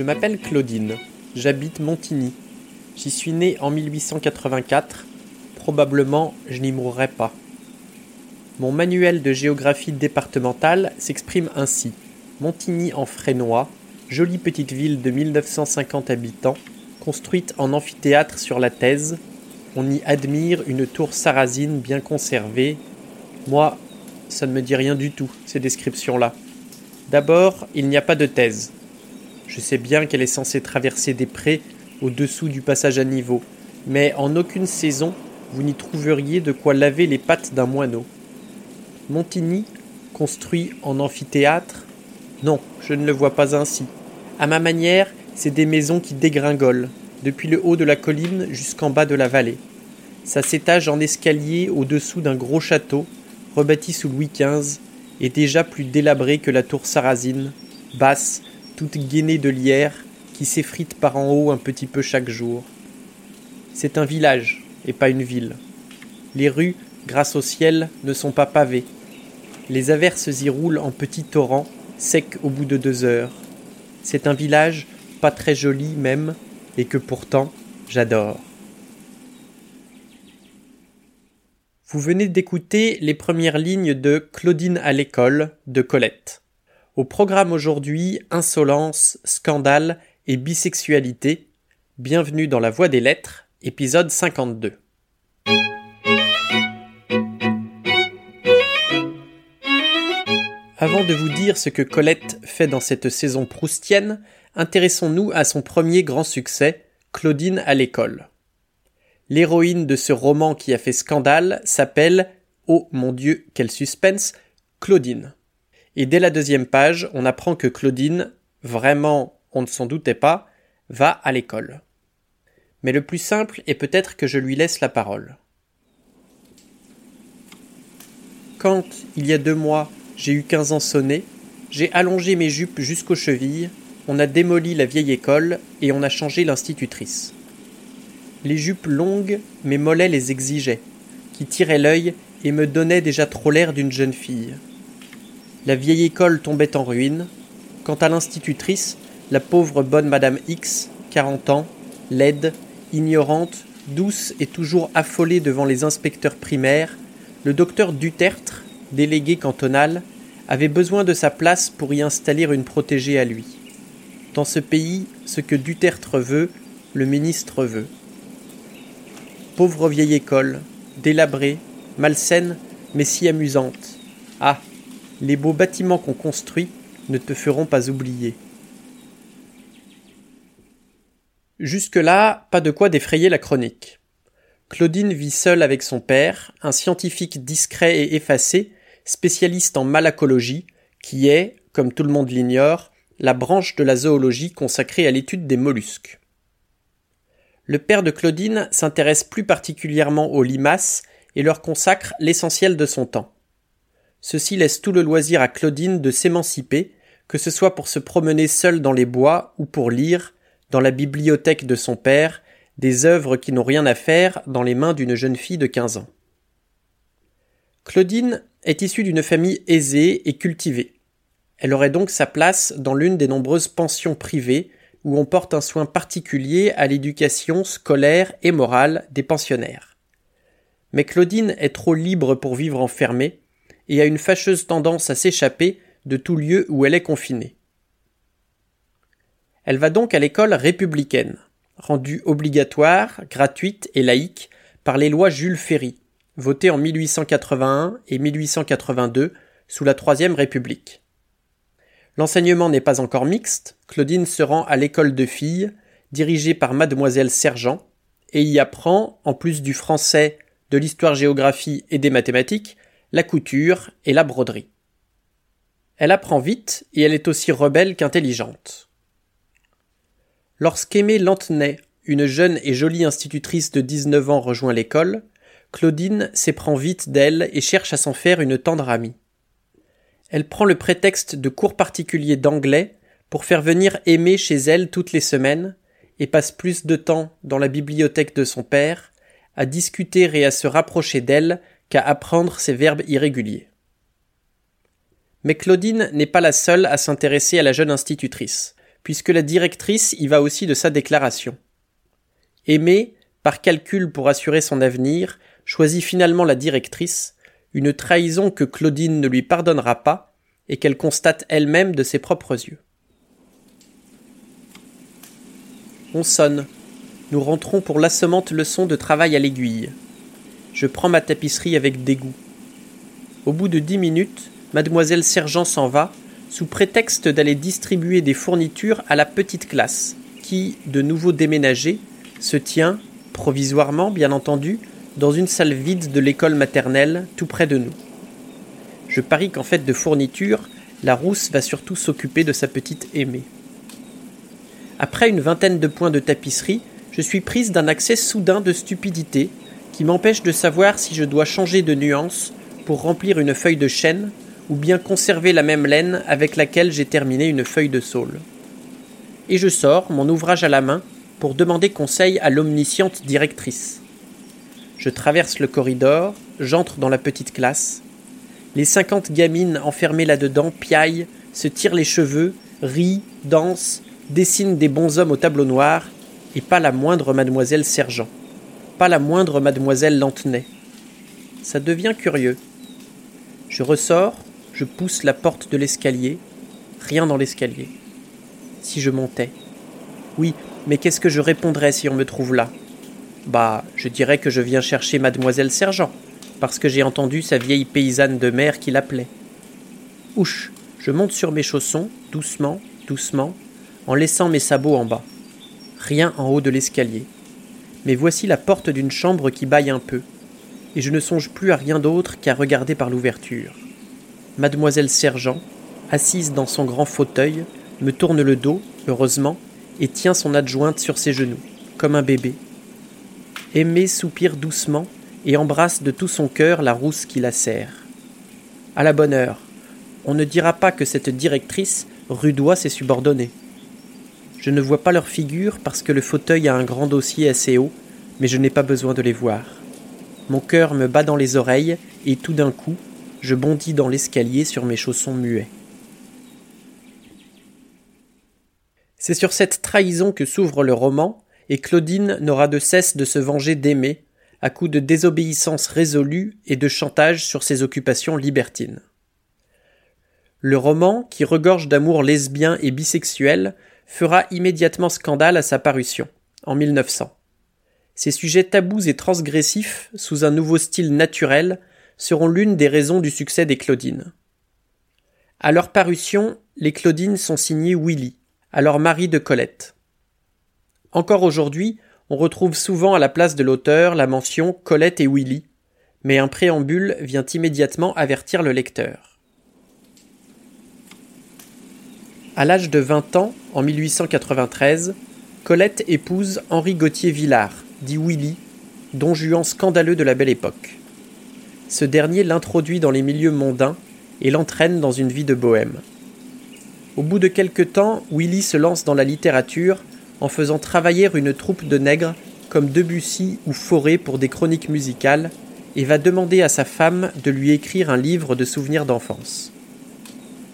Je m'appelle Claudine, j'habite Montigny. J'y suis née en 1884, probablement je n'y mourrai pas. Mon manuel de géographie départementale s'exprime ainsi. Montigny en Frénois, jolie petite ville de 1950 habitants, construite en amphithéâtre sur la Thèse. On y admire une tour sarrasine bien conservée. Moi, ça ne me dit rien du tout, ces descriptions-là. D'abord, il n'y a pas de thèse. Je sais bien qu'elle est censée traverser des prés au-dessous du passage à niveau, mais en aucune saison vous n'y trouveriez de quoi laver les pattes d'un moineau. Montigny, construit en amphithéâtre? Non, je ne le vois pas ainsi. À ma manière, c'est des maisons qui dégringolent, depuis le haut de la colline jusqu'en bas de la vallée. Ça s'étage en escalier au-dessous d'un gros château, rebâti sous Louis XV, et déjà plus délabré que la tour sarrasine, basse, toute gainée de lierre, qui s'effrite par en haut un petit peu chaque jour. C'est un village, et pas une ville. Les rues, grâce au ciel, ne sont pas pavées. Les averses y roulent en petits torrents, secs au bout de deux heures. C'est un village pas très joli même, et que pourtant j'adore. Vous venez d'écouter les premières lignes de Claudine à l'école de Colette. Au programme aujourd'hui, insolence, scandale et bisexualité. Bienvenue dans la Voie des Lettres, épisode 52. Avant de vous dire ce que Colette fait dans cette saison proustienne, intéressons-nous à son premier grand succès, Claudine à l'école. L'héroïne de ce roman qui a fait scandale s'appelle, oh mon Dieu, quel suspense, Claudine. Et dès la deuxième page, on apprend que Claudine, vraiment on ne s'en doutait pas, va à l'école. Mais le plus simple est peut-être que je lui laisse la parole. Quand, il y a deux mois, j'ai eu quinze ans sonnés, j'ai allongé mes jupes jusqu'aux chevilles, on a démoli la vieille école et on a changé l'institutrice. Les jupes longues, mes mollets les exigeaient, qui tiraient l'œil et me donnaient déjà trop l'air d'une jeune fille. La vieille école tombait en ruine. Quant à l'institutrice, la pauvre bonne Madame X, quarante ans, laide, ignorante, douce et toujours affolée devant les inspecteurs primaires, le docteur Dutertre, délégué cantonal, avait besoin de sa place pour y installer une protégée à lui. Dans ce pays, ce que Dutertre veut, le ministre veut. Pauvre vieille école, délabrée, malsaine, mais si amusante. Ah, les beaux bâtiments qu'on construit ne te feront pas oublier. Jusque-là, pas de quoi défrayer la chronique. Claudine vit seule avec son père, un scientifique discret et effacé, spécialiste en malacologie, qui est, comme tout le monde l'ignore, la branche de la zoologie consacrée à l'étude des mollusques. Le père de Claudine s'intéresse plus particulièrement aux limaces et leur consacre l'essentiel de son temps. Ceci laisse tout le loisir à Claudine de s'émanciper, que ce soit pour se promener seule dans les bois ou pour lire, dans la bibliothèque de son père, des œuvres qui n'ont rien à faire dans les mains d'une jeune fille de quinze ans. Claudine est issue d'une famille aisée et cultivée. Elle aurait donc sa place dans l'une des nombreuses pensions privées où on porte un soin particulier à l'éducation scolaire et morale des pensionnaires. Mais Claudine est trop libre pour vivre enfermée et a une fâcheuse tendance à s'échapper de tout lieu où elle est confinée. Elle va donc à l'école républicaine, rendue obligatoire, gratuite et laïque par les lois Jules Ferry, votées en 1881 et 1882 sous la Troisième République. L'enseignement n'est pas encore mixte, Claudine se rend à l'école de filles, dirigée par mademoiselle Sergent, et y apprend, en plus du français, de l'histoire-géographie et des mathématiques, la couture et la broderie. Elle apprend vite et elle est aussi rebelle qu'intelligente. Lorsqu'Aimée Lantenay, une jeune et jolie institutrice de 19 ans, rejoint l'école, Claudine s'éprend vite d'elle et cherche à s'en faire une tendre amie. Elle prend le prétexte de cours particuliers d'anglais pour faire venir Aimée chez elle toutes les semaines et passe plus de temps dans la bibliothèque de son père à discuter et à se rapprocher d'elle qu'à apprendre ses verbes irréguliers. Mais Claudine n'est pas la seule à s'intéresser à la jeune institutrice puisque la directrice y va aussi de sa déclaration. Aimé, par calcul pour assurer son avenir, choisit finalement la directrice, une trahison que Claudine ne lui pardonnera pas et qu'elle constate elle-même de ses propres yeux. On sonne. Nous rentrons pour l'assommante leçon de travail à l'aiguille. Je prends ma tapisserie avec dégoût. Au bout de dix minutes, mademoiselle Sergent s'en va, sous prétexte d'aller distribuer des fournitures à la petite classe, qui, de nouveau déménagée, se tient, provisoirement bien entendu, dans une salle vide de l'école maternelle, tout près de nous. Je parie qu'en fait de fournitures, la rousse va surtout s'occuper de sa petite aimée. Après une vingtaine de points de tapisserie, je suis prise d'un accès soudain de stupidité m'empêche de savoir si je dois changer de nuance pour remplir une feuille de chêne ou bien conserver la même laine avec laquelle j'ai terminé une feuille de saule. Et je sors, mon ouvrage à la main, pour demander conseil à l'omnisciente directrice. Je traverse le corridor, j'entre dans la petite classe. Les cinquante gamines enfermées là-dedans piaillent, se tirent les cheveux, rient, dansent, dessine des bonshommes au tableau noir, et pas la moindre mademoiselle Sergent, pas la moindre mademoiselle Lantenay. Ça devient curieux. Je ressors, je pousse la porte de l'escalier, rien dans l'escalier. Si je montais. Oui, mais qu'est-ce que je répondrais si on me trouve là? Bah, je dirais que je viens chercher mademoiselle Sergent, parce que j'ai entendu sa vieille paysanne de mer qui l'appelait. Ouch, je monte sur mes chaussons, doucement, doucement, en laissant mes sabots en bas. Rien en haut de l'escalier. Mais voici la porte d'une chambre qui baille un peu, et je ne songe plus à rien d'autre qu'à regarder par l'ouverture. Mademoiselle Sergent, assise dans son grand fauteuil, me tourne le dos, heureusement, et tient son adjointe sur ses genoux, comme un bébé. Aimé soupire doucement et embrasse de tout son cœur la rousse qui la serre. À la bonne heure. On ne dira pas que cette directrice rudoie ses subordonnés. Je ne vois pas leurs figures parce que le fauteuil a un grand dossier assez haut, mais je n'ai pas besoin de les voir. Mon cœur me bat dans les oreilles et tout d'un coup, je bondis dans l'escalier sur mes chaussons muets. C'est sur cette trahison que s'ouvre le roman, et Claudine n'aura de cesse de se venger d'aimer, à coups de désobéissance résolue et de chantage sur ses occupations libertines. Le roman, qui regorge d'amour lesbien et bisexuel, fera immédiatement scandale à sa parution, en 1900. Ces sujets tabous et transgressifs, sous un nouveau style naturel, seront l'une des raisons du succès des Claudines. À leur parution, les Claudines sont signées Willy, alors mari de Colette. Encore aujourd'hui, on retrouve souvent à la place de l'auteur la mention Colette et Willy, mais un préambule vient immédiatement avertir le lecteur. À l'âge de 20 ans, en 1893, Colette épouse Henri Gauthier Villard, dit Willy, don Juan scandaleux de la belle époque. Ce dernier l'introduit dans les milieux mondains et l'entraîne dans une vie de bohème. Au bout de quelque temps, Willy se lance dans la littérature en faisant travailler une troupe de nègres comme Debussy ou Forêt pour des chroniques musicales et va demander à sa femme de lui écrire un livre de souvenirs d'enfance.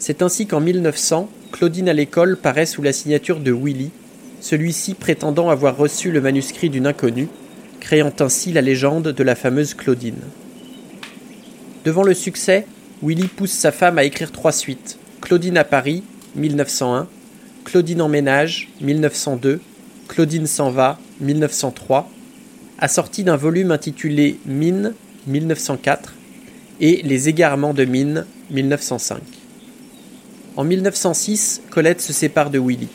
C'est ainsi qu'en 1900, Claudine à l'école paraît sous la signature de Willy, celui-ci prétendant avoir reçu le manuscrit d'une inconnue, créant ainsi la légende de la fameuse Claudine. Devant le succès, Willy pousse sa femme à écrire trois suites Claudine à Paris, 1901, Claudine en ménage, 1902, Claudine s'en va, 1903, assorti d'un volume intitulé Mine, 1904, et Les égarements de Mine, 1905. En 1906, Colette se sépare de Willy.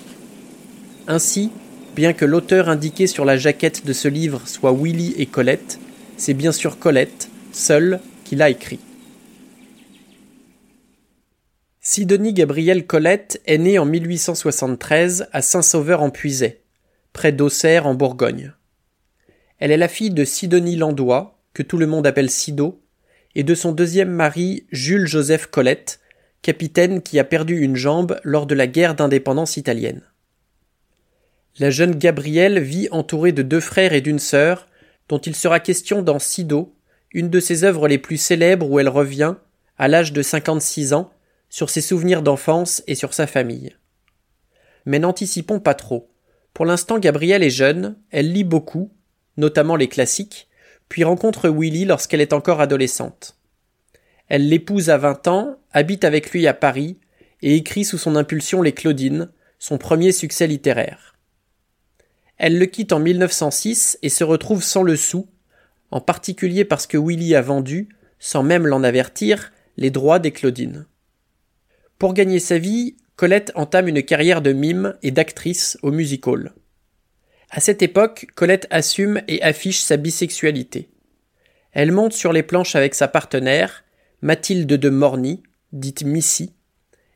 Ainsi, bien que l'auteur indiqué sur la jaquette de ce livre soit Willy et Colette, c'est bien sûr Colette, seule, qui l'a écrit. Sidonie Gabrielle Colette est née en 1873 à Saint-Sauveur-en-Puisay, près d'Auxerre en Bourgogne. Elle est la fille de Sidonie Landois, que tout le monde appelle Sido, et de son deuxième mari Jules Joseph Colette, capitaine qui a perdu une jambe lors de la guerre d'indépendance italienne. La jeune Gabrielle vit entourée de deux frères et d'une sœur, dont il sera question dans Sido, une de ses œuvres les plus célèbres où elle revient, à l'âge de 56 ans, sur ses souvenirs d'enfance et sur sa famille. Mais n'anticipons pas trop. Pour l'instant, Gabrielle est jeune, elle lit beaucoup, notamment les classiques, puis rencontre Willy lorsqu'elle est encore adolescente. Elle l'épouse à 20 ans, habite avec lui à Paris, et écrit sous son impulsion Les Claudines, son premier succès littéraire. Elle le quitte en 1906 et se retrouve sans le sou, en particulier parce que Willy a vendu, sans même l'en avertir, les droits des Claudines. Pour gagner sa vie, Colette entame une carrière de mime et d'actrice au music hall. À cette époque, Colette assume et affiche sa bisexualité. Elle monte sur les planches avec sa partenaire, Mathilde de Morny, dite Missy,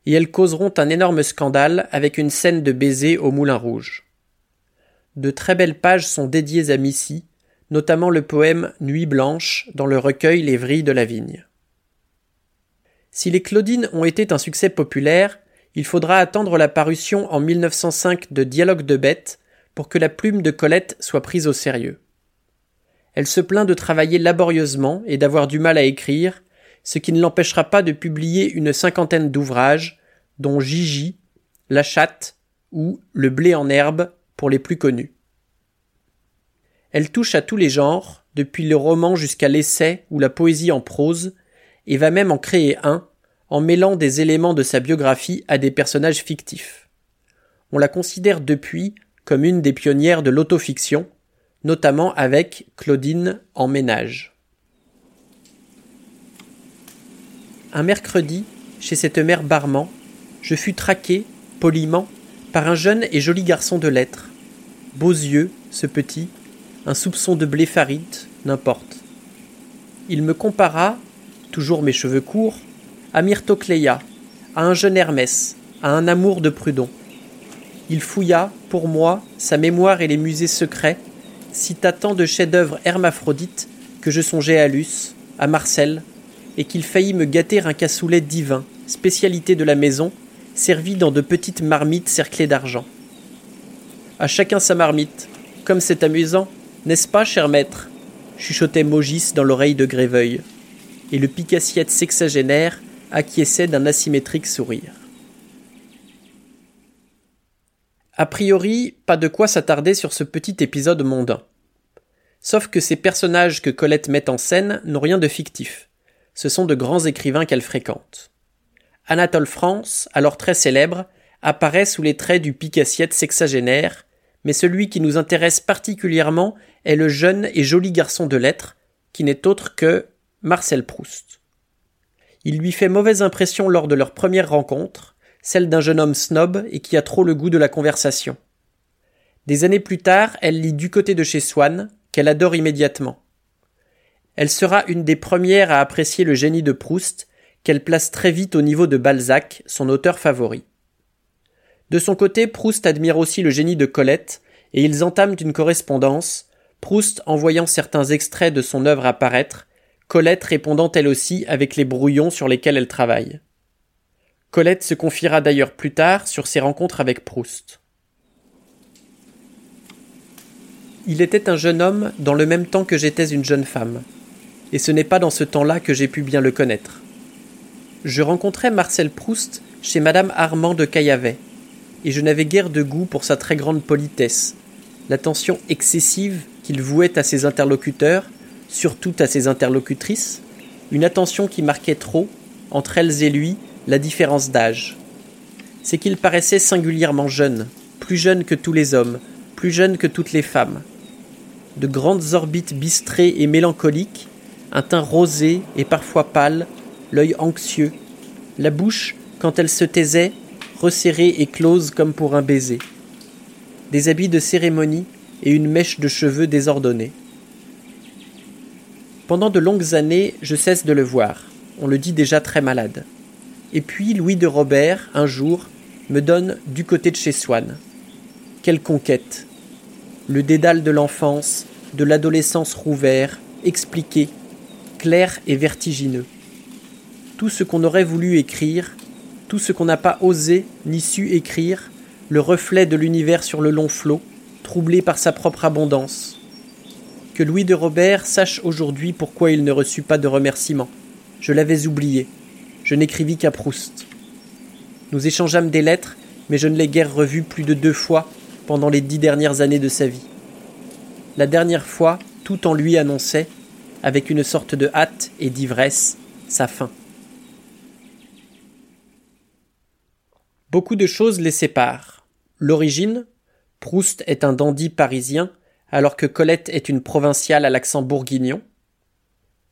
et elles causeront un énorme scandale avec une scène de baiser au Moulin Rouge. De très belles pages sont dédiées à Missy, notamment le poème Nuit blanche dans le recueil Les vrilles de la vigne. Si les Claudines ont été un succès populaire, il faudra attendre la parution en 1905 de Dialogue de bêtes pour que la plume de Colette soit prise au sérieux. Elle se plaint de travailler laborieusement et d'avoir du mal à écrire, ce qui ne l'empêchera pas de publier une cinquantaine d'ouvrages, dont Gigi, La chatte ou Le blé en herbe pour les plus connus. Elle touche à tous les genres, depuis le roman jusqu'à l'essai ou la poésie en prose, et va même en créer un, en mêlant des éléments de sa biographie à des personnages fictifs. On la considère depuis comme une des pionnières de l'autofiction, notamment avec Claudine en ménage. Un mercredi, chez cette mère Barman, je fus traqué, poliment, par un jeune et joli garçon de lettres. Beaux yeux, ce petit, un soupçon de blépharite, n'importe. Il me compara, toujours mes cheveux courts, à Myrtocléa, à un jeune Hermès, à un amour de Prudhon. Il fouilla, pour moi, sa mémoire et les musées secrets, cita tant de chefs-d'œuvre hermaphrodites que je songeais à Luce, à Marcel, et qu'il faillit me gâter un cassoulet divin, spécialité de la maison, servi dans de petites marmites cerclées d'argent. À chacun sa marmite, comme c'est amusant, n'est-ce pas, cher maître? chuchotait Mogis dans l'oreille de Gréveuil, et le picassiette sexagénaire acquiesçait d'un asymétrique sourire. A priori, pas de quoi s'attarder sur ce petit épisode mondain. Sauf que ces personnages que Colette met en scène n'ont rien de fictif. Ce sont de grands écrivains qu'elle fréquente. Anatole France, alors très célèbre, apparaît sous les traits du picassiette sexagénaire, mais celui qui nous intéresse particulièrement est le jeune et joli garçon de lettres, qui n'est autre que Marcel Proust. Il lui fait mauvaise impression lors de leur première rencontre, celle d'un jeune homme snob et qui a trop le goût de la conversation. Des années plus tard, elle lit Du côté de chez Swann, qu'elle adore immédiatement. Elle sera une des premières à apprécier le génie de Proust, qu'elle place très vite au niveau de Balzac, son auteur favori. De son côté, Proust admire aussi le génie de Colette, et ils entament une correspondance, Proust envoyant certains extraits de son œuvre apparaître, Colette répondant elle aussi avec les brouillons sur lesquels elle travaille. Colette se confiera d'ailleurs plus tard sur ses rencontres avec Proust. Il était un jeune homme dans le même temps que j'étais une jeune femme, et ce n'est pas dans ce temps-là que j'ai pu bien le connaître. Je rencontrai Marcel Proust chez madame Armand de Caillavet, et je n'avais guère de goût pour sa très grande politesse, l'attention excessive qu'il vouait à ses interlocuteurs, surtout à ses interlocutrices, une attention qui marquait trop, entre elles et lui, la différence d'âge. C'est qu'il paraissait singulièrement jeune, plus jeune que tous les hommes, plus jeune que toutes les femmes. De grandes orbites bistrées et mélancoliques, un teint rosé et parfois pâle, l'œil anxieux, la bouche, quand elle se taisait, resserrée et close comme pour un baiser. Des habits de cérémonie et une mèche de cheveux désordonnée. Pendant de longues années, je cesse de le voir. On le dit déjà très malade. Et puis Louis de Robert, un jour, me donne du côté de chez Swann. Quelle conquête Le dédale de l'enfance, de l'adolescence rouvert, expliqué, clair et vertigineux. Tout ce qu'on aurait voulu écrire, tout ce qu'on n'a pas osé ni su écrire, le reflet de l'univers sur le long flot, troublé par sa propre abondance. Que Louis de Robert sache aujourd'hui pourquoi il ne reçut pas de remerciements. Je l'avais oublié. Je n'écrivis qu'à Proust. Nous échangeâmes des lettres mais je ne l'ai guère revu plus de deux fois pendant les dix dernières années de sa vie. La dernière fois, tout en lui annonçait, avec une sorte de hâte et d'ivresse, sa fin. Beaucoup de choses les séparent. L'origine, Proust est un dandy parisien, alors que Colette est une provinciale à l'accent bourguignon.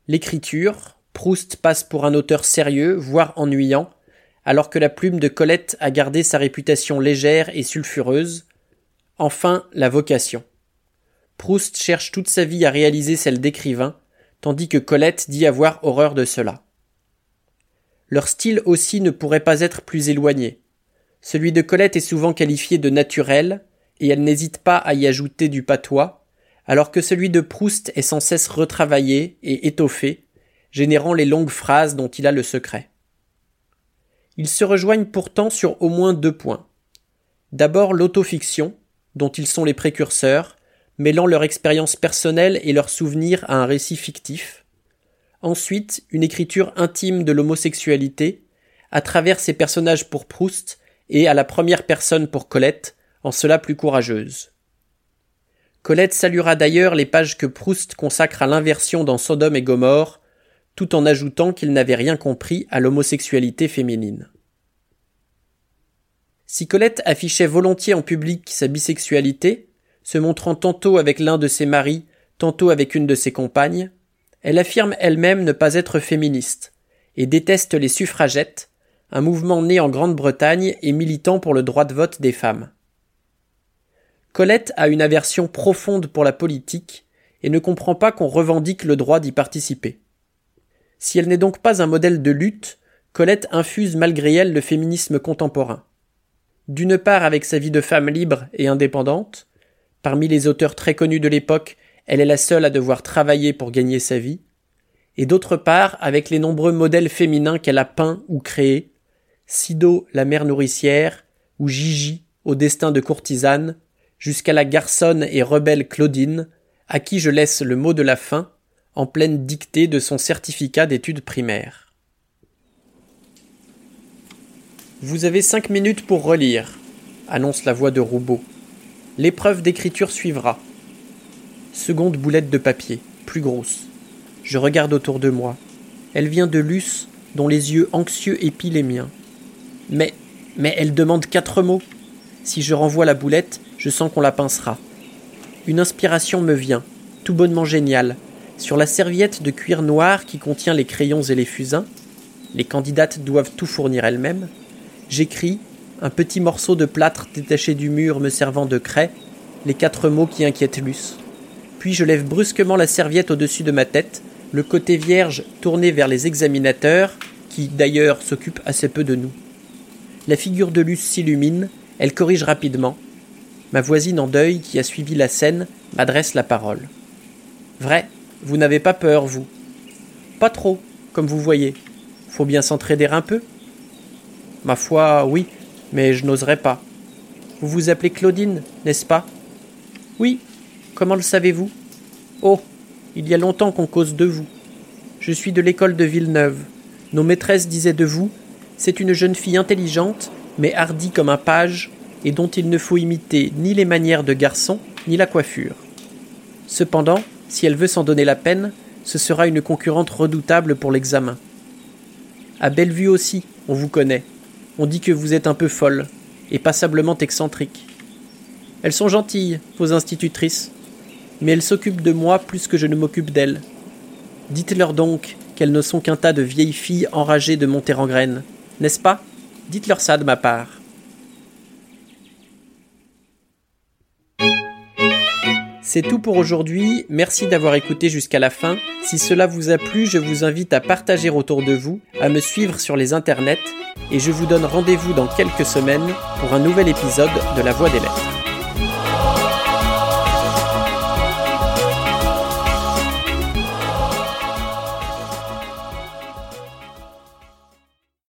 L'écriture, Proust passe pour un auteur sérieux, voire ennuyant, alors que la plume de Colette a gardé sa réputation légère et sulfureuse. Enfin, la vocation. Proust cherche toute sa vie à réaliser celle d'écrivain, tandis que Colette dit avoir horreur de cela. Leur style aussi ne pourrait pas être plus éloigné. Celui de Colette est souvent qualifié de naturel, et elle n'hésite pas à y ajouter du patois, alors que celui de Proust est sans cesse retravaillé et étoffé, générant les longues phrases dont il a le secret. Ils se rejoignent pourtant sur au moins deux points. D'abord l'autofiction, dont ils sont les précurseurs, mêlant leur expérience personnelle et leurs souvenirs à un récit fictif. Ensuite, une écriture intime de l'homosexualité, à travers ses personnages pour Proust et à la première personne pour Colette, en cela plus courageuse. Colette saluera d'ailleurs les pages que Proust consacre à l'inversion dans Sodome et Gomorre, tout en ajoutant qu'il n'avait rien compris à l'homosexualité féminine. Si Colette affichait volontiers en public sa bisexualité, se montrant tantôt avec l'un de ses maris, tantôt avec une de ses compagnes, elle affirme elle-même ne pas être féministe, et déteste les suffragettes, un mouvement né en Grande-Bretagne et militant pour le droit de vote des femmes. Colette a une aversion profonde pour la politique et ne comprend pas qu'on revendique le droit d'y participer. Si elle n'est donc pas un modèle de lutte, Colette infuse malgré elle le féminisme contemporain. D'une part avec sa vie de femme libre et indépendante, parmi les auteurs très connus de l'époque, elle est la seule à devoir travailler pour gagner sa vie, et d'autre part avec les nombreux modèles féminins qu'elle a peints ou créés, Sido la mère nourricière, ou Gigi au destin de courtisane, jusqu'à la garçonne et rebelle Claudine, à qui je laisse le mot de la fin, en pleine dictée de son certificat d'études primaires. Vous avez cinq minutes pour relire, annonce la voix de Roubaud. L'épreuve d'écriture suivra. Seconde boulette de papier, plus grosse. Je regarde autour de moi. Elle vient de Luce, dont les yeux anxieux épient les miens. Mais, mais elle demande quatre mots. Si je renvoie la boulette, je sens qu'on la pincera. Une inspiration me vient, tout bonnement géniale. Sur la serviette de cuir noir qui contient les crayons et les fusains, les candidates doivent tout fournir elles-mêmes, j'écris, un petit morceau de plâtre détaché du mur me servant de craie, les quatre mots qui inquiètent Luce. Puis je lève brusquement la serviette au-dessus de ma tête, le côté vierge tourné vers les examinateurs, qui d'ailleurs s'occupent assez peu de nous. La figure de Luce s'illumine, elle corrige rapidement, Ma voisine en deuil, qui a suivi la scène, m'adresse la parole. Vrai, vous n'avez pas peur, vous Pas trop, comme vous voyez. Faut bien s'entraider un peu. Ma foi, oui, mais je n'oserais pas. Vous vous appelez Claudine, n'est-ce pas? Oui. Comment le savez-vous? Oh, il y a longtemps qu'on cause de vous. Je suis de l'école de Villeneuve. Nos maîtresses disaient de vous c'est une jeune fille intelligente, mais hardie comme un page, et dont il ne faut imiter ni les manières de garçon, ni la coiffure. Cependant, si elle veut s'en donner la peine, ce sera une concurrente redoutable pour l'examen. À Bellevue aussi, on vous connaît. On dit que vous êtes un peu folle, et passablement excentrique. Elles sont gentilles, vos institutrices, mais elles s'occupent de moi plus que je ne m'occupe d'elles. Dites-leur donc qu'elles ne sont qu'un tas de vieilles filles enragées de monter en graines, n'est-ce pas? Dites-leur ça de ma part. C'est tout pour aujourd'hui, merci d'avoir écouté jusqu'à la fin. Si cela vous a plu, je vous invite à partager autour de vous, à me suivre sur les internets, et je vous donne rendez-vous dans quelques semaines pour un nouvel épisode de La Voix des Lettres.